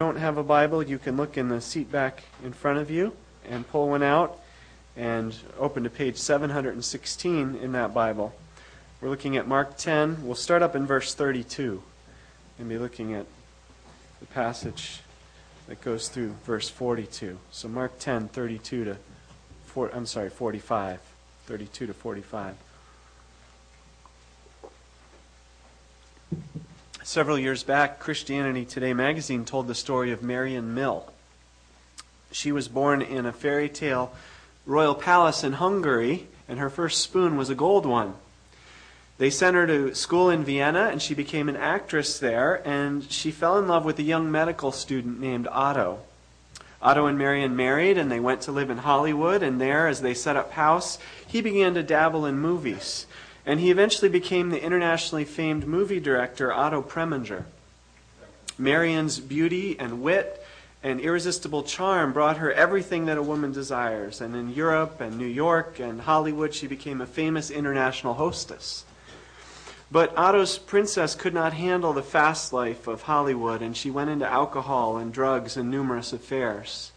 don't have a Bible, you can look in the seat back in front of you and pull one out and open to page 716 in that Bible. We're looking at Mark 10. We'll start up in verse 32 and be looking at the passage that goes through verse 42. So Mark 10, 32 to 4, I'm sorry, 45. 32 to 45. Several years back, Christianity Today magazine told the story of Marion Mill. She was born in a fairy tale royal palace in Hungary, and her first spoon was a gold one. They sent her to school in Vienna, and she became an actress there, and she fell in love with a young medical student named Otto. Otto and Marion married, and they went to live in Hollywood, and there, as they set up house, he began to dabble in movies and he eventually became the internationally famed movie director Otto Preminger. Marion's beauty and wit and irresistible charm brought her everything that a woman desires, and in Europe and New York and Hollywood, she became a famous international hostess. But Otto's princess could not handle the fast life of Hollywood, and she went into alcohol and drugs and numerous affairs.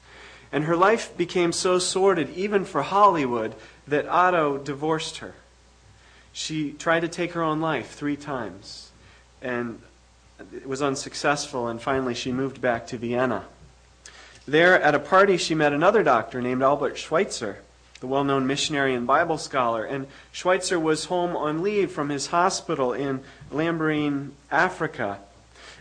And her life became so sordid, even for Hollywood, that Otto divorced her. She tried to take her own life three times, and it was unsuccessful, and finally she moved back to Vienna. There, at a party, she met another doctor named Albert Schweitzer, the well known missionary and Bible scholar. And Schweitzer was home on leave from his hospital in Lambaréné, Africa.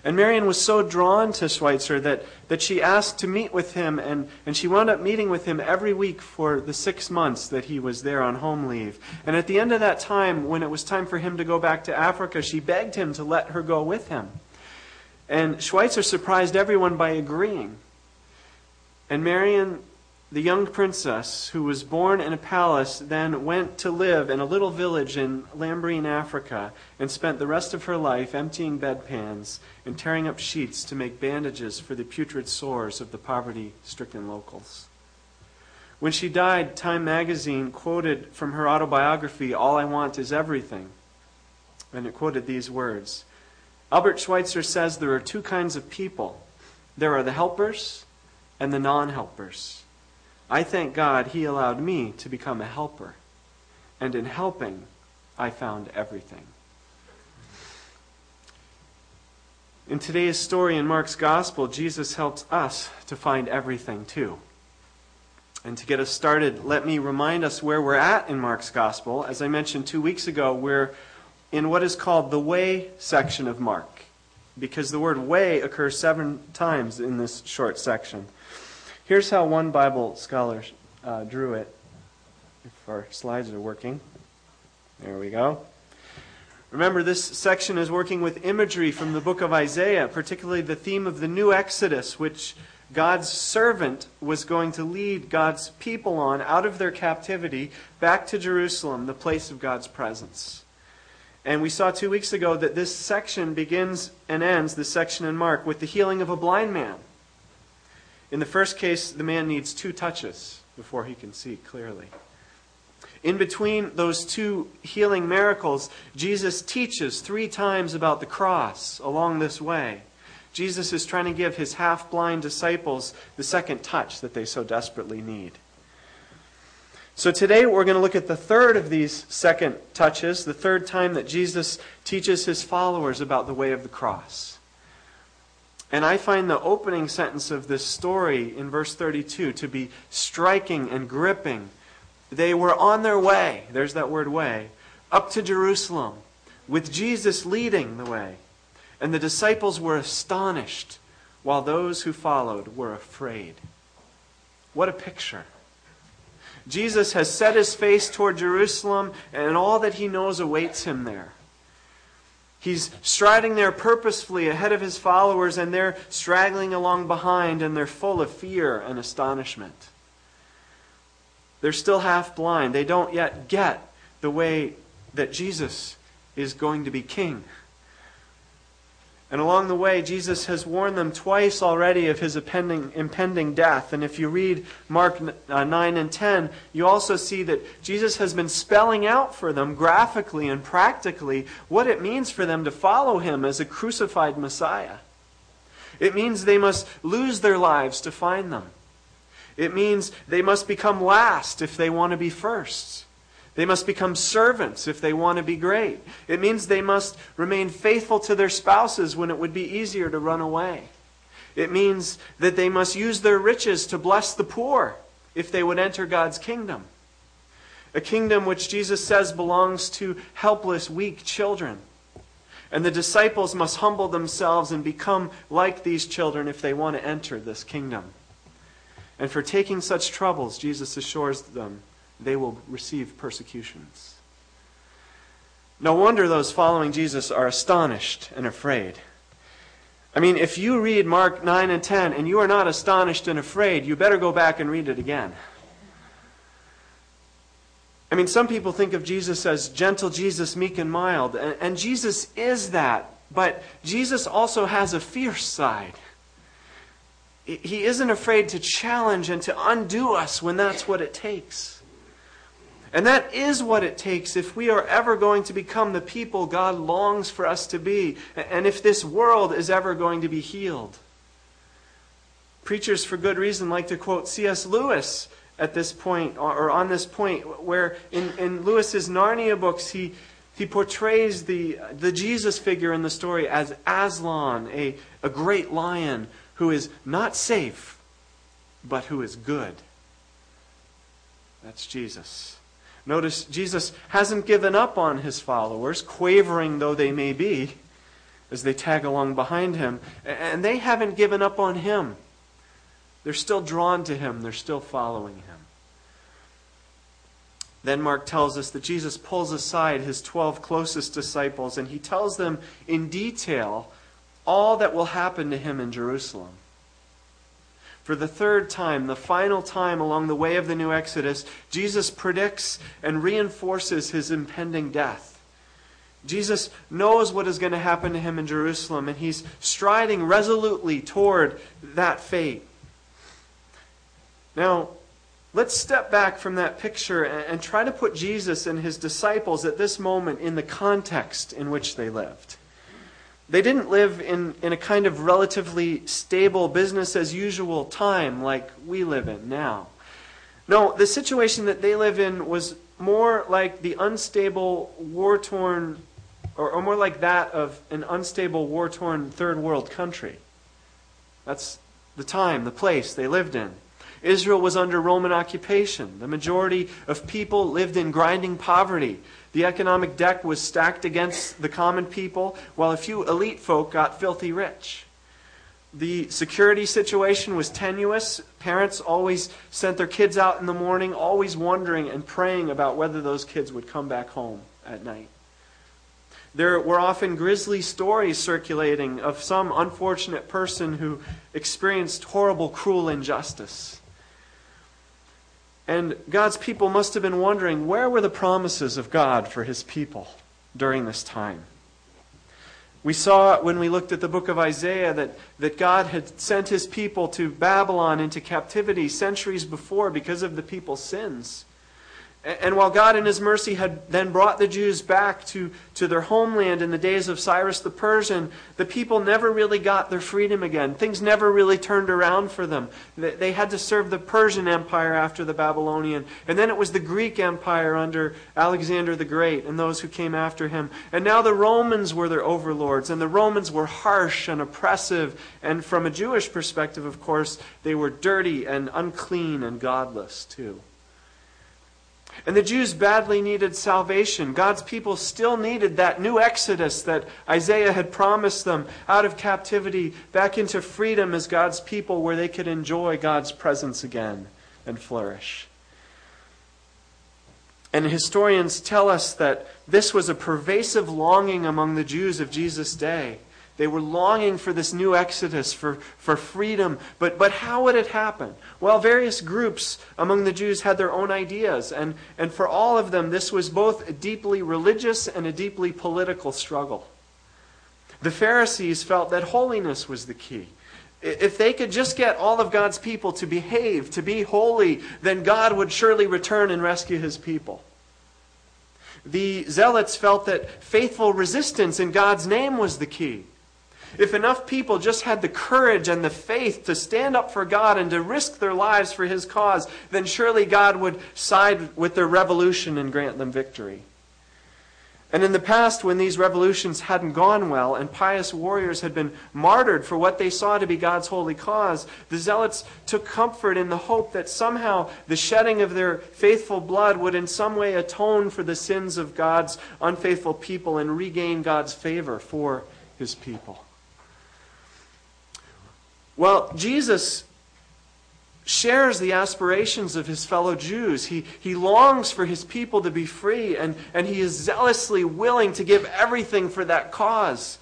And Marion was so drawn to Schweitzer that, that she asked to meet with him, and, and she wound up meeting with him every week for the six months that he was there on home leave. And at the end of that time, when it was time for him to go back to Africa, she begged him to let her go with him. And Schweitzer surprised everyone by agreeing. And Marion the young princess, who was born in a palace, then went to live in a little village in Lambaréné, Africa, and spent the rest of her life emptying bedpans and tearing up sheets to make bandages for the putrid sores of the poverty stricken locals. When she died, Time magazine quoted from her autobiography, All I Want is Everything. And it quoted these words Albert Schweitzer says there are two kinds of people there are the helpers and the non helpers. I thank God He allowed me to become a helper. And in helping, I found everything. In today's story in Mark's Gospel, Jesus helps us to find everything too. And to get us started, let me remind us where we're at in Mark's Gospel. As I mentioned two weeks ago, we're in what is called the way section of Mark, because the word way occurs seven times in this short section. Here's how one Bible scholar uh, drew it. If our slides are working. There we go. Remember, this section is working with imagery from the book of Isaiah, particularly the theme of the new Exodus, which God's servant was going to lead God's people on out of their captivity back to Jerusalem, the place of God's presence. And we saw two weeks ago that this section begins and ends, this section in Mark, with the healing of a blind man. In the first case, the man needs two touches before he can see clearly. In between those two healing miracles, Jesus teaches three times about the cross along this way. Jesus is trying to give his half blind disciples the second touch that they so desperately need. So today we're going to look at the third of these second touches, the third time that Jesus teaches his followers about the way of the cross. And I find the opening sentence of this story in verse 32 to be striking and gripping. They were on their way, there's that word way, up to Jerusalem, with Jesus leading the way. And the disciples were astonished, while those who followed were afraid. What a picture. Jesus has set his face toward Jerusalem, and all that he knows awaits him there. He's striding there purposefully ahead of his followers, and they're straggling along behind, and they're full of fear and astonishment. They're still half blind. They don't yet get the way that Jesus is going to be king. And along the way, Jesus has warned them twice already of his impending, impending death. And if you read Mark uh, 9 and 10, you also see that Jesus has been spelling out for them graphically and practically what it means for them to follow him as a crucified Messiah. It means they must lose their lives to find them. It means they must become last if they want to be first. They must become servants if they want to be great. It means they must remain faithful to their spouses when it would be easier to run away. It means that they must use their riches to bless the poor if they would enter God's kingdom. A kingdom which Jesus says belongs to helpless, weak children. And the disciples must humble themselves and become like these children if they want to enter this kingdom. And for taking such troubles, Jesus assures them they will receive persecutions. No wonder those following Jesus are astonished and afraid. I mean, if you read Mark 9 and 10 and you are not astonished and afraid, you better go back and read it again. I mean, some people think of Jesus as gentle Jesus, meek and mild, and, Jesus is that, but Jesus also has a fierce side. He isn't afraid to challenge and to undo us when that's what it takes. And that is what it takes if we are ever going to become the people God longs for us to be, and if this world is ever going to be healed. Preachers, for good reason, like to quote C.S. Lewis at this point, or on this point, where in, in Lewis's Narnia books, he, he portrays the, the Jesus figure in the story as Aslan, a, a great lion who is not safe, but who is good. That's Jesus. Notice Jesus hasn't given up on his followers, quavering though they may be, as they tag along behind him. And they haven't given up on him. They're still drawn to him, they're still following him. Then Mark tells us that Jesus pulls aside his 12 closest disciples and he tells them in detail all that will happen to him in Jerusalem. For the third time, the final time along the way of the new Exodus, Jesus predicts and reinforces his impending death. Jesus knows what is going to happen to him in Jerusalem, and he's striding resolutely toward that fate. Now, let's step back from that picture and, try to put Jesus and his disciples at this moment in the context in which they lived. They didn't live in, in a kind of relatively stable, business as usual time like we live in now. No, the situation that they live in was more like the unstable, war torn, or, or more like that of an unstable, war torn third world country. That's the time, the place they lived in. Israel was under Roman occupation. The majority of people lived in grinding poverty. The economic deck was stacked against the common people, while a few elite folk got filthy rich. The security situation was tenuous. Parents always sent their kids out in the morning, always wondering and praying about whether those kids would come back home at night. There were often grisly stories circulating of some unfortunate person who experienced horrible, cruel injustice. And God's people must have been wondering where were the promises of God for his people during this time? We saw when we looked at the book of Isaiah that, that God had sent his people to Babylon into captivity centuries before because of the people's sins. And while God in his mercy had then brought the Jews back to, to their homeland in the days of Cyrus the Persian, the people never really got their freedom again. Things never really turned around for them. They had to serve the Persian Empire after the Babylonian. And then it was the Greek Empire under Alexander the Great and those who came after him. And now the Romans were their overlords. And the Romans were harsh and oppressive. And from a Jewish perspective, of course, they were dirty and unclean and godless too. And the Jews badly needed salvation. God's people still needed that new exodus that Isaiah had promised them out of captivity back into freedom as God's people where they could enjoy God's presence again and flourish. And historians tell us that this was a pervasive longing among the Jews of Jesus' day. They were longing for this new exodus, for, for freedom. But, but how would it happen? Well, various groups among the Jews had their own ideas. And, and for all of them, this was both a deeply religious and a deeply political struggle. The Pharisees felt that holiness was the key. If they could just get all of God's people to behave, to be holy, then God would surely return and rescue his people. The Zealots felt that faithful resistance in God's name was the key. If enough people just had the courage and the faith to stand up for God and to risk their lives for His cause, then surely God would side with their revolution and grant them victory. And in the past, when these revolutions hadn't gone well and pious warriors had been martyred for what they saw to be God's holy cause, the zealots took comfort in the hope that somehow the shedding of their faithful blood would in some way atone for the sins of God's unfaithful people and regain God's favor for his people. Well, Jesus shares the aspirations of his fellow Jews. He, he longs for his people to be free, and, and he is zealously willing to give everything for that cause.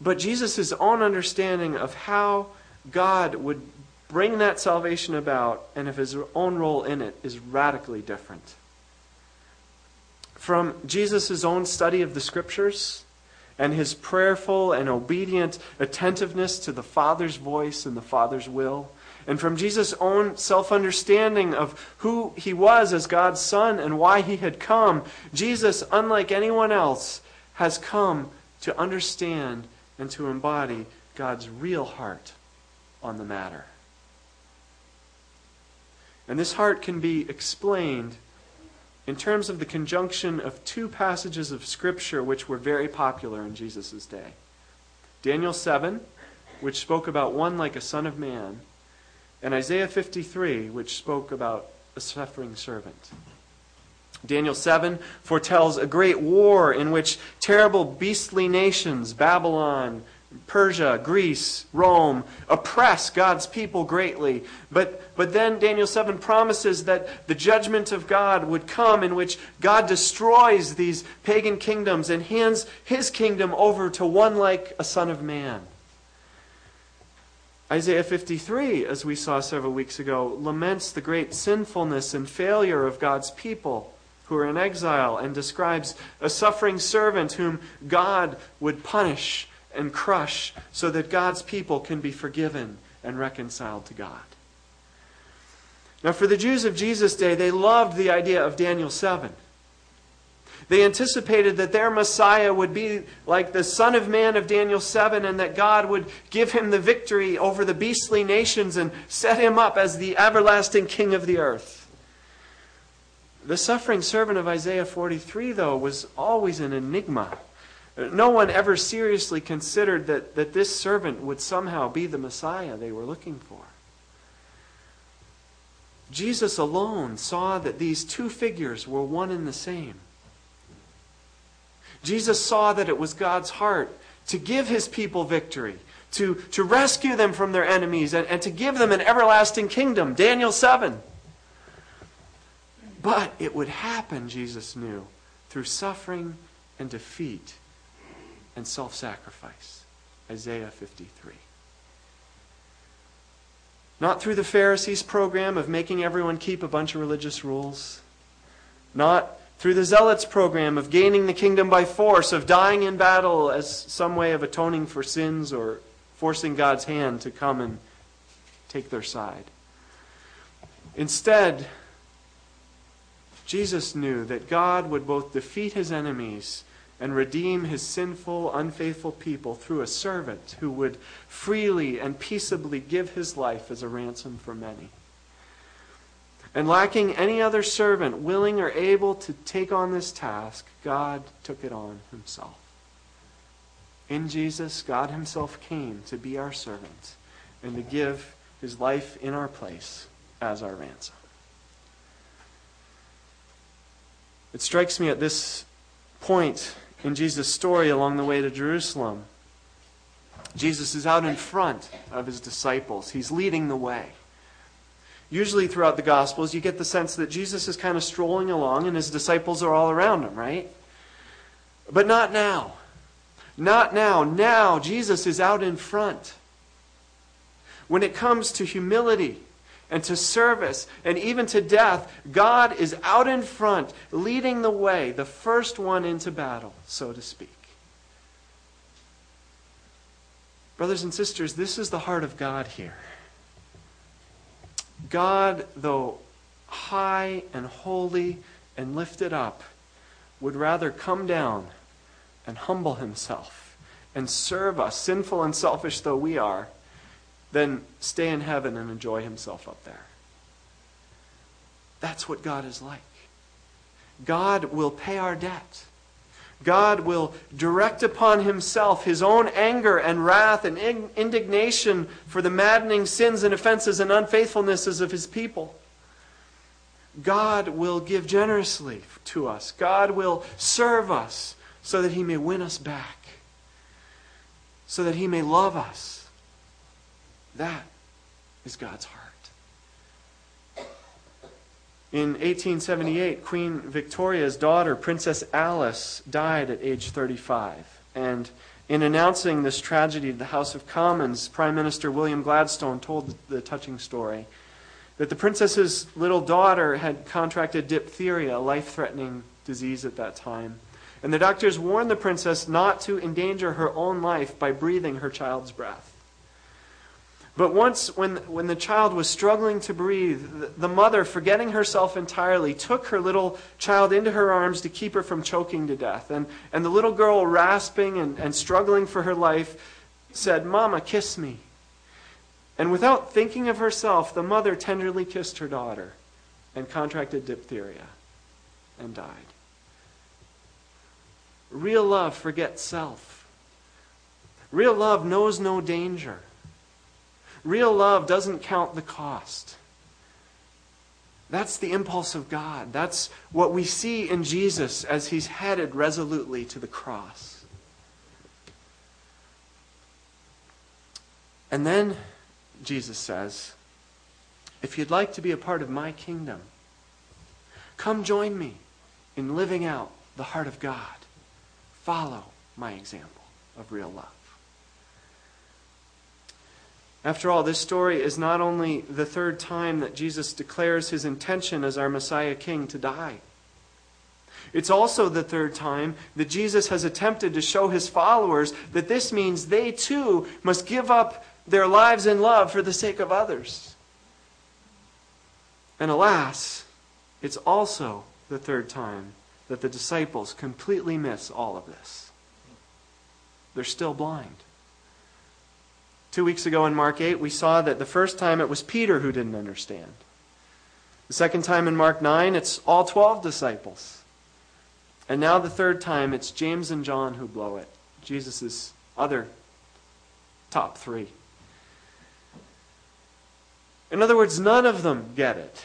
But Jesus' own understanding of how God would bring that salvation about and of his own role in it is radically different. From Jesus' own study of the scriptures and his prayerful and obedient attentiveness to the Father's voice and the Father's will, and from Jesus' own self understanding of who he was as God's Son and why he had come, Jesus, unlike anyone else, has come to understand and to embody God's real heart on the matter. And this heart can be explained in terms of the conjunction of two passages of Scripture which were very popular in Jesus' day Daniel 7, which spoke about one like a son of man and Isaiah 53, which spoke about a suffering servant. Daniel 7 foretells a great war in which terrible beastly nations, Babylon, Persia, Greece, Rome, oppress God's people greatly. But, but then Daniel 7 promises that the judgment of God would come in which God destroys these pagan kingdoms and hands his kingdom over to one like a son of man. Isaiah 53, as we saw several weeks ago, laments the great sinfulness and failure of God's people who are in exile and describes a suffering servant whom God would punish and crush so that God's people can be forgiven and reconciled to God. Now, for the Jews of Jesus' day, they loved the idea of Daniel 7. They anticipated that their Messiah would be like the Son of Man of Daniel 7 and that God would give him the victory over the beastly nations and set him up as the everlasting King of the earth. The suffering servant of Isaiah 43, though, was always an enigma. No one ever seriously considered that, that this servant would somehow be the Messiah they were looking for. Jesus alone saw that these two figures were one and the same. Jesus saw that it was God's heart to give his people victory, to, to rescue them from their enemies, and, and to give them an everlasting kingdom. Daniel 7. But it would happen, Jesus knew, through suffering and defeat and self sacrifice. Isaiah 53. Not through the Pharisees' program of making everyone keep a bunch of religious rules. Not through the Zealots program of gaining the kingdom by force, of dying in battle as some way of atoning for sins or forcing God's hand to come and take their side. Instead, Jesus knew that God would both defeat his enemies and redeem his sinful, unfaithful people through a servant who would freely and peaceably give his life as a ransom for many. And lacking any other servant willing or able to take on this task, God took it on himself. In Jesus, God himself came to be our servant and to give his life in our place as our ransom. It strikes me at this point in Jesus' story along the way to Jerusalem. Jesus is out in front of his disciples, he's leading the way usually throughout the Gospels, you get the sense that Jesus is kind of strolling along and his disciples are all around him, right? But not now. Not now. Now, Jesus is out in front. When it comes to humility and to service and even to death, God is out in front, leading the way, the first one into battle, so to speak. Brothers and sisters, this is the heart of God here. God, though high and holy and lifted up, would rather come down and humble himself and serve us, sinful and selfish though we are, than stay in heaven and enjoy himself up there. That's what God is like. God will pay our debt. God will direct upon himself his own anger and wrath and indignation for the maddening sins and offenses and unfaithfulnesses of his people. God will give generously to us. God will serve us so that he may win us back, so that he may love us. That is God's heart. In 1878, Queen Victoria's daughter, Princess Alice, died at age 35. And in announcing this tragedy to the House of Commons, Prime Minister William Gladstone told the touching story that the princess's little daughter had contracted diphtheria, a life threatening disease at that time. And the doctors warned the princess not to endanger her own life by breathing her child's breath. But once, when, when the child was struggling to breathe, the mother, forgetting herself entirely, took her little child into her arms to keep her from choking to death. And, and the little girl, rasping and, and struggling for her life, said, Mama, kiss me. And without thinking of herself, the mother tenderly kissed her daughter and contracted diphtheria and died. Real love forgets self. Real love knows no danger. Real love doesn't count the cost. That's the impulse of God. That's what we see in Jesus as he's headed resolutely to the cross. And then Jesus says, If you'd like to be a part of my kingdom, come join me in living out the heart of God. Follow my example of real love. After all, this story is not only the third time that Jesus declares his intention as our Messiah King to die. It's also the third time that Jesus has attempted to show his followers that this means they too must give up their lives in love for the sake of others. And alas, it's also the third time that the disciples completely miss all of this. They're still blind. Two weeks ago in Mark 8, we saw that the first time it was Peter who didn't understand. The second time in Mark 9, it's all 12 disciples. And now the third time, it's James and John who blow it. Jesus' other top three. In other words, none of them get it.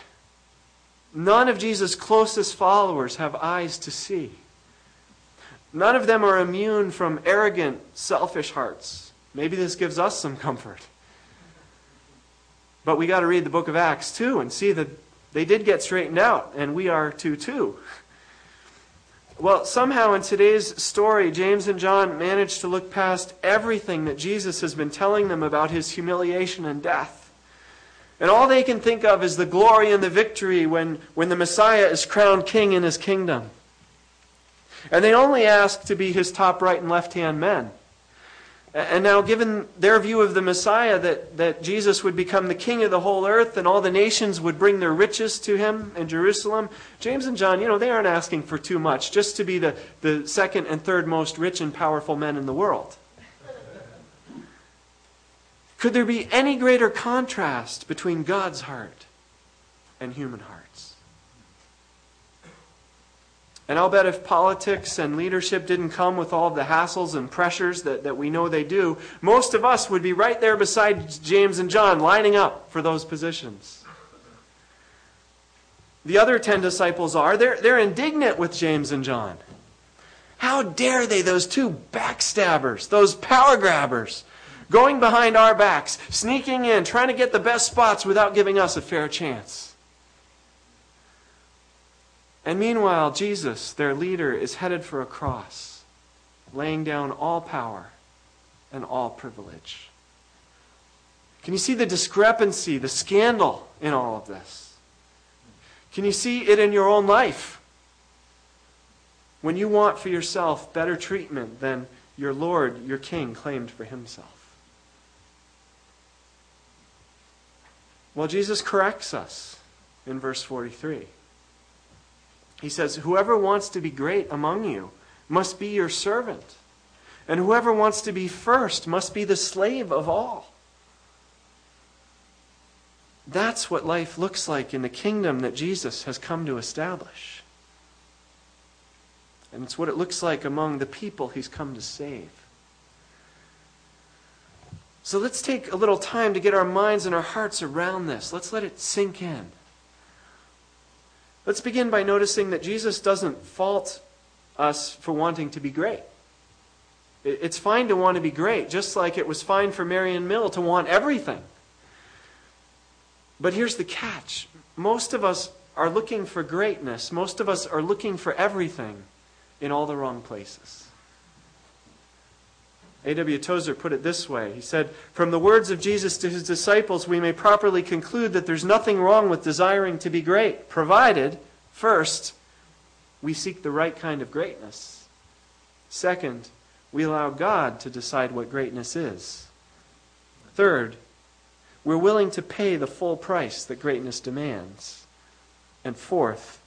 None of Jesus' closest followers have eyes to see. None of them are immune from arrogant, selfish hearts. Maybe this gives us some comfort. But we got to read the book of Acts too and see that they did get straightened out, and we are too, too. Well, somehow in today's story, James and John managed to look past everything that Jesus has been telling them about his humiliation and death. And all they can think of is the glory and the victory when, when the Messiah is crowned king in his kingdom. And they only ask to be his top right and left hand men. And now, given their view of the Messiah, that, that Jesus would become the king of the whole earth and all the nations would bring their riches to him in Jerusalem, James and John, you know, they aren't asking for too much, just to be the, the second and third most rich and powerful men in the world. Could there be any greater contrast between God's heart and human hearts? And I'll bet if politics and leadership didn't come with all the hassles and pressures that, that we know they do, most of us would be right there beside James and John, lining up for those positions. The other ten disciples are, they're, they're indignant with James and John. How dare they, those two backstabbers, those power grabbers, going behind our backs, sneaking in, trying to get the best spots without giving us a fair chance. And meanwhile, Jesus, their leader, is headed for a cross, laying down all power and all privilege. Can you see the discrepancy, the scandal in all of this? Can you see it in your own life? When you want for yourself better treatment than your Lord, your King, claimed for himself. Well, Jesus corrects us in verse 43. He says, Whoever wants to be great among you must be your servant. And whoever wants to be first must be the slave of all. That's what life looks like in the kingdom that Jesus has come to establish. And it's what it looks like among the people he's come to save. So let's take a little time to get our minds and our hearts around this. Let's let it sink in. Let's begin by noticing that Jesus doesn't fault us for wanting to be great. It's fine to want to be great, just like it was fine for Marion Mill to want everything. But here's the catch most of us are looking for greatness, most of us are looking for everything in all the wrong places. A.W. Tozer put it this way He said, From the words of Jesus to his disciples, we may properly conclude that there's nothing wrong with desiring to be great, provided, first, we seek the right kind of greatness. Second, we allow God to decide what greatness is. Third, we're willing to pay the full price that greatness demands. And fourth,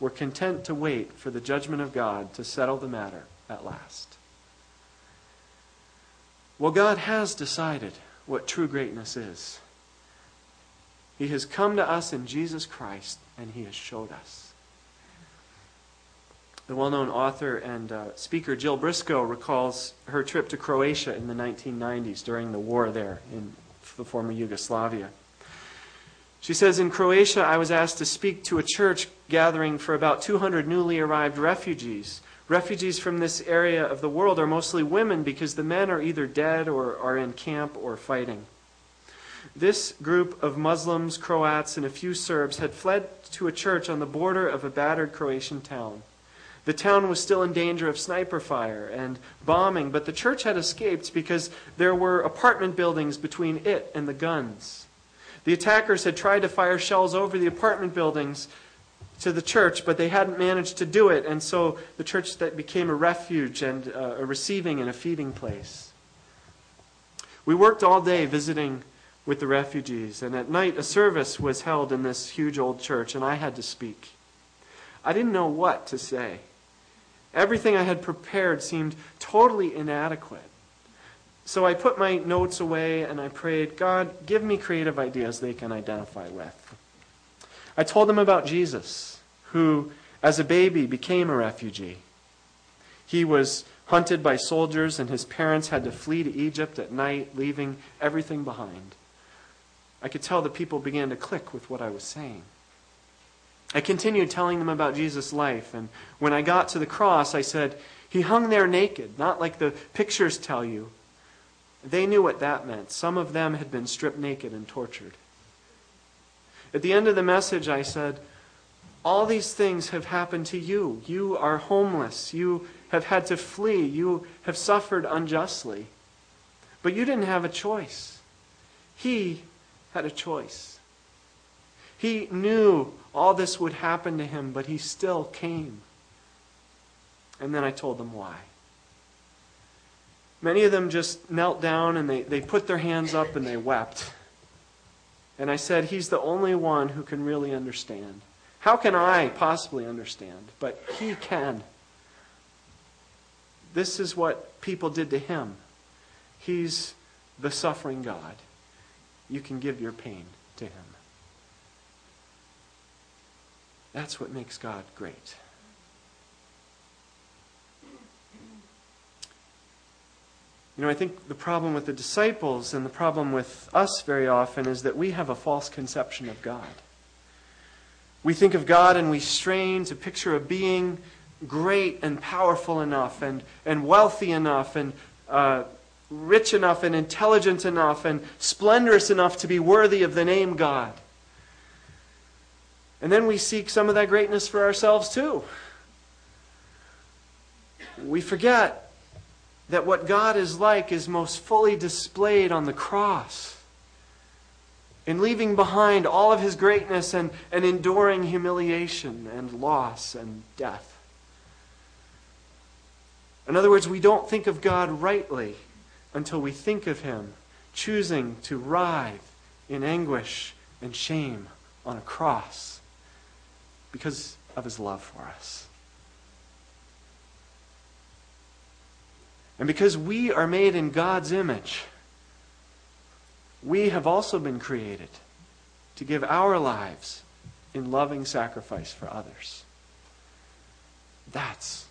we're content to wait for the judgment of God to settle the matter at last. Well, God has decided what true greatness is. He has come to us in Jesus Christ, and He has showed us. The well known author and uh, speaker Jill Briscoe recalls her trip to Croatia in the 1990s during the war there in the former Yugoslavia. She says, In Croatia, I was asked to speak to a church gathering for about 200 newly arrived refugees Refugees from this area of the world are mostly women because the men are either dead or are in camp or fighting. This group of Muslims, Croats, and a few Serbs had fled to a church on the border of a battered Croatian town. The town was still in danger of sniper fire and bombing, but the church had escaped because there were apartment buildings between it and the guns. The attackers had tried to fire shells over the apartment buildings, to the church, but they hadn't managed to do it, and so the church that became a refuge and uh, a receiving and a feeding place. We worked all day visiting with the refugees, and at night a service was held in this huge old church, and I had to speak. I didn't know what to say. Everything I had prepared seemed totally inadequate. So I put my notes away and I prayed, God, give me creative ideas they can identify with. I told them about Jesus, who, as a baby, became a refugee. He was hunted by soldiers, and his parents had to flee to Egypt at night, leaving everything behind. I could tell the people began to click with what I was saying. I continued telling them about Jesus' life, and when I got to the cross, I said, He hung there naked, not like the pictures tell you. They knew what that meant. Some of them had been stripped naked and tortured. At the end of the message, I said, All these things have happened to you. You are homeless. You have had to flee. You have suffered unjustly. But you didn't have a choice. He had a choice. He knew all this would happen to him, but he still came. And then I told them why. Many of them just knelt down and they, they put their hands up and they wept. And I said, He's the only one who can really understand. How can I possibly understand? But He can. This is what people did to Him. He's the suffering God. You can give your pain to Him. That's what makes God great. You know, I think the problem with the disciples and the problem with us very often is that we have a false conception of God. We think of God and we strain to picture a being great and powerful enough and, and wealthy enough and uh, rich enough and intelligent enough and splendorous enough to be worthy of the name God. And then we seek some of that greatness for ourselves too. We forget that what God is like is most fully displayed on the cross. In leaving behind all of his greatness and, and enduring humiliation and loss and death. In other words, we don't think of God rightly until we think of him choosing to writhe in anguish and shame on a cross because of his love for us. And because we are made in God's image, we have also been created to give our lives in loving sacrifice for others. That's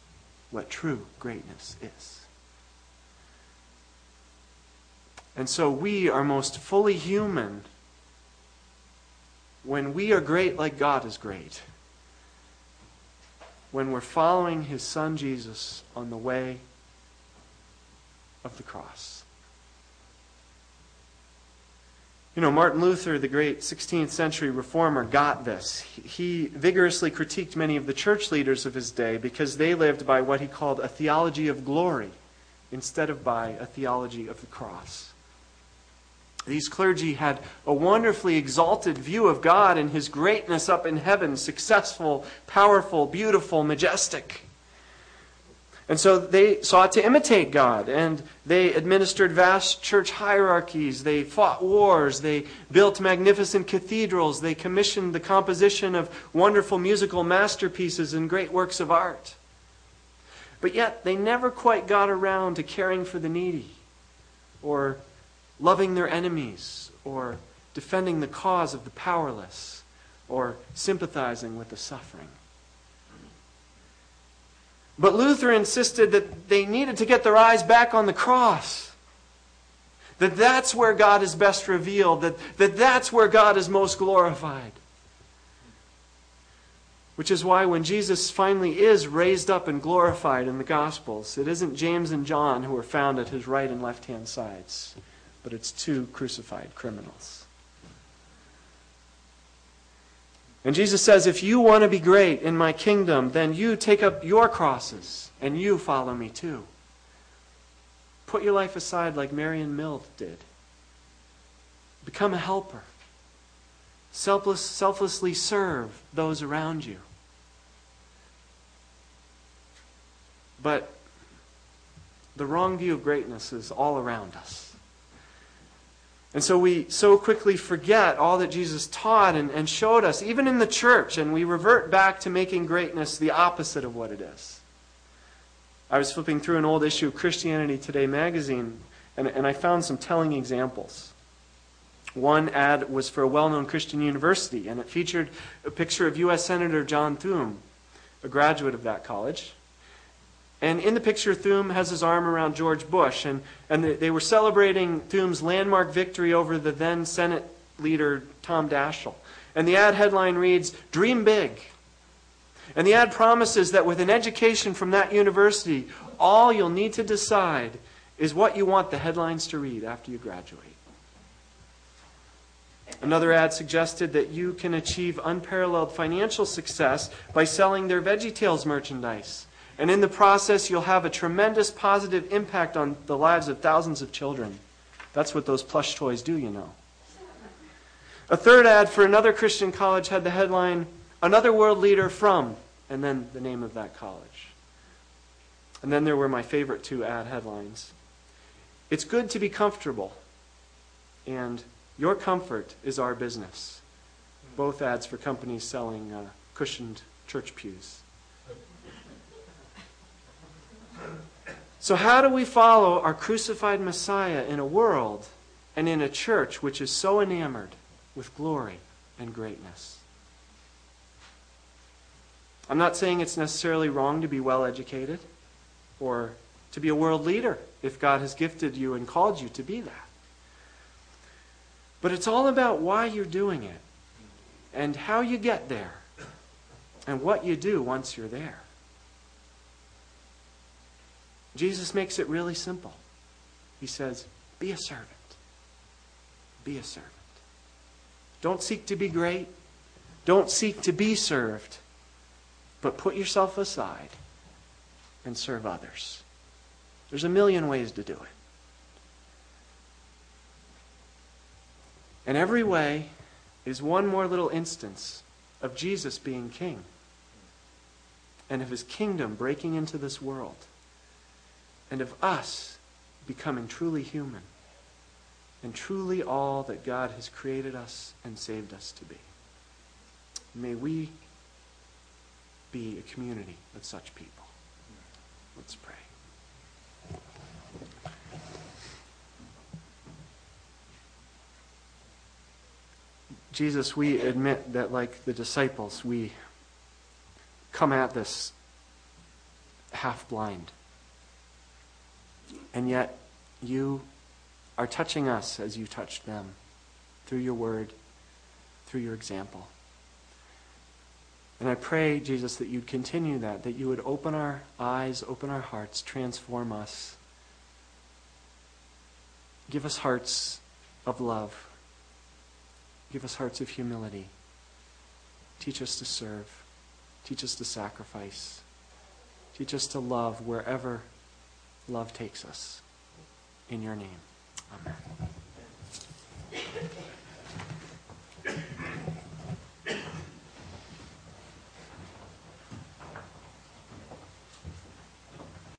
what true greatness is. And so we are most fully human when we are great like God is great. When we're following his son Jesus on the way of the cross. You know, Martin Luther, the great 16th century reformer, got this. He vigorously critiqued many of the church leaders of his day because they lived by what he called a theology of glory instead of by a theology of the cross. These clergy had a wonderfully exalted view of God and his greatness up in heaven successful, powerful, beautiful, majestic. And so they sought to imitate God, and they administered vast church hierarchies. They fought wars. They built magnificent cathedrals. They commissioned the composition of wonderful musical masterpieces and great works of art. But yet, they never quite got around to caring for the needy, or loving their enemies, or defending the cause of the powerless, or sympathizing with the suffering. But Luther insisted that they needed to get their eyes back on the cross. That that's where God is best revealed, that, that that's where God is most glorified. Which is why when Jesus finally is raised up and glorified in the Gospels, it isn't James and John who are found at his right and left hand sides, but it's two crucified criminals. And Jesus says, if you want to be great in my kingdom, then you take up your crosses and you follow me too. Put your life aside like Marion Mill did. Become a helper. Selfless, selflessly serve those around you. But the wrong view of greatness is all around us. And so we so quickly forget all that Jesus taught and, and showed us, even in the church, and we revert back to making greatness the opposite of what it is. I was flipping through an old issue of Christianity Today magazine, and, and I found some telling examples. One ad was for a well known Christian university, and it featured a picture of U.S. Senator John Thune, a graduate of that college. And in the picture, Thune has his arm around George Bush, and, and they were celebrating Thune's landmark victory over the then Senate leader, Tom Daschle. And the ad headline reads, Dream Big. And the ad promises that with an education from that university, all you'll need to decide is what you want the headlines to read after you graduate. Another ad suggested that you can achieve unparalleled financial success by selling their VeggieTales merchandise. And in the process, you'll have a tremendous positive impact on the lives of thousands of children. That's what those plush toys do, you know. A third ad for another Christian college had the headline, Another World Leader from, and then the name of that college. And then there were my favorite two ad headlines. It's good to be comfortable, and your comfort is our business. Both ads for companies selling uh, cushioned church pews. So, how do we follow our crucified Messiah in a world and in a church which is so enamored with glory and greatness? I'm not saying it's necessarily wrong to be well educated or to be a world leader if God has gifted you and called you to be that. But it's all about why you're doing it and how you get there and what you do once you're there. Jesus makes it really simple. He says, Be a servant. Be a servant. Don't seek to be great. Don't seek to be served. But put yourself aside and serve others. There's a million ways to do it. And every way is one more little instance of Jesus being king and of his kingdom breaking into this world and of us becoming truly human and truly all that God has created us and saved us to be. May we be a community of such people. Let's pray. Jesus, we admit that, like the disciples, we come at this half blind. And yet, you are touching us as you touched them through your word, through your example. And I pray, Jesus, that you'd continue that, that you would open our eyes, open our hearts, transform us. Give us hearts of love. Give us hearts of humility. Teach us to serve. Teach us to sacrifice. Teach us to love wherever love takes us. In your name. Amen.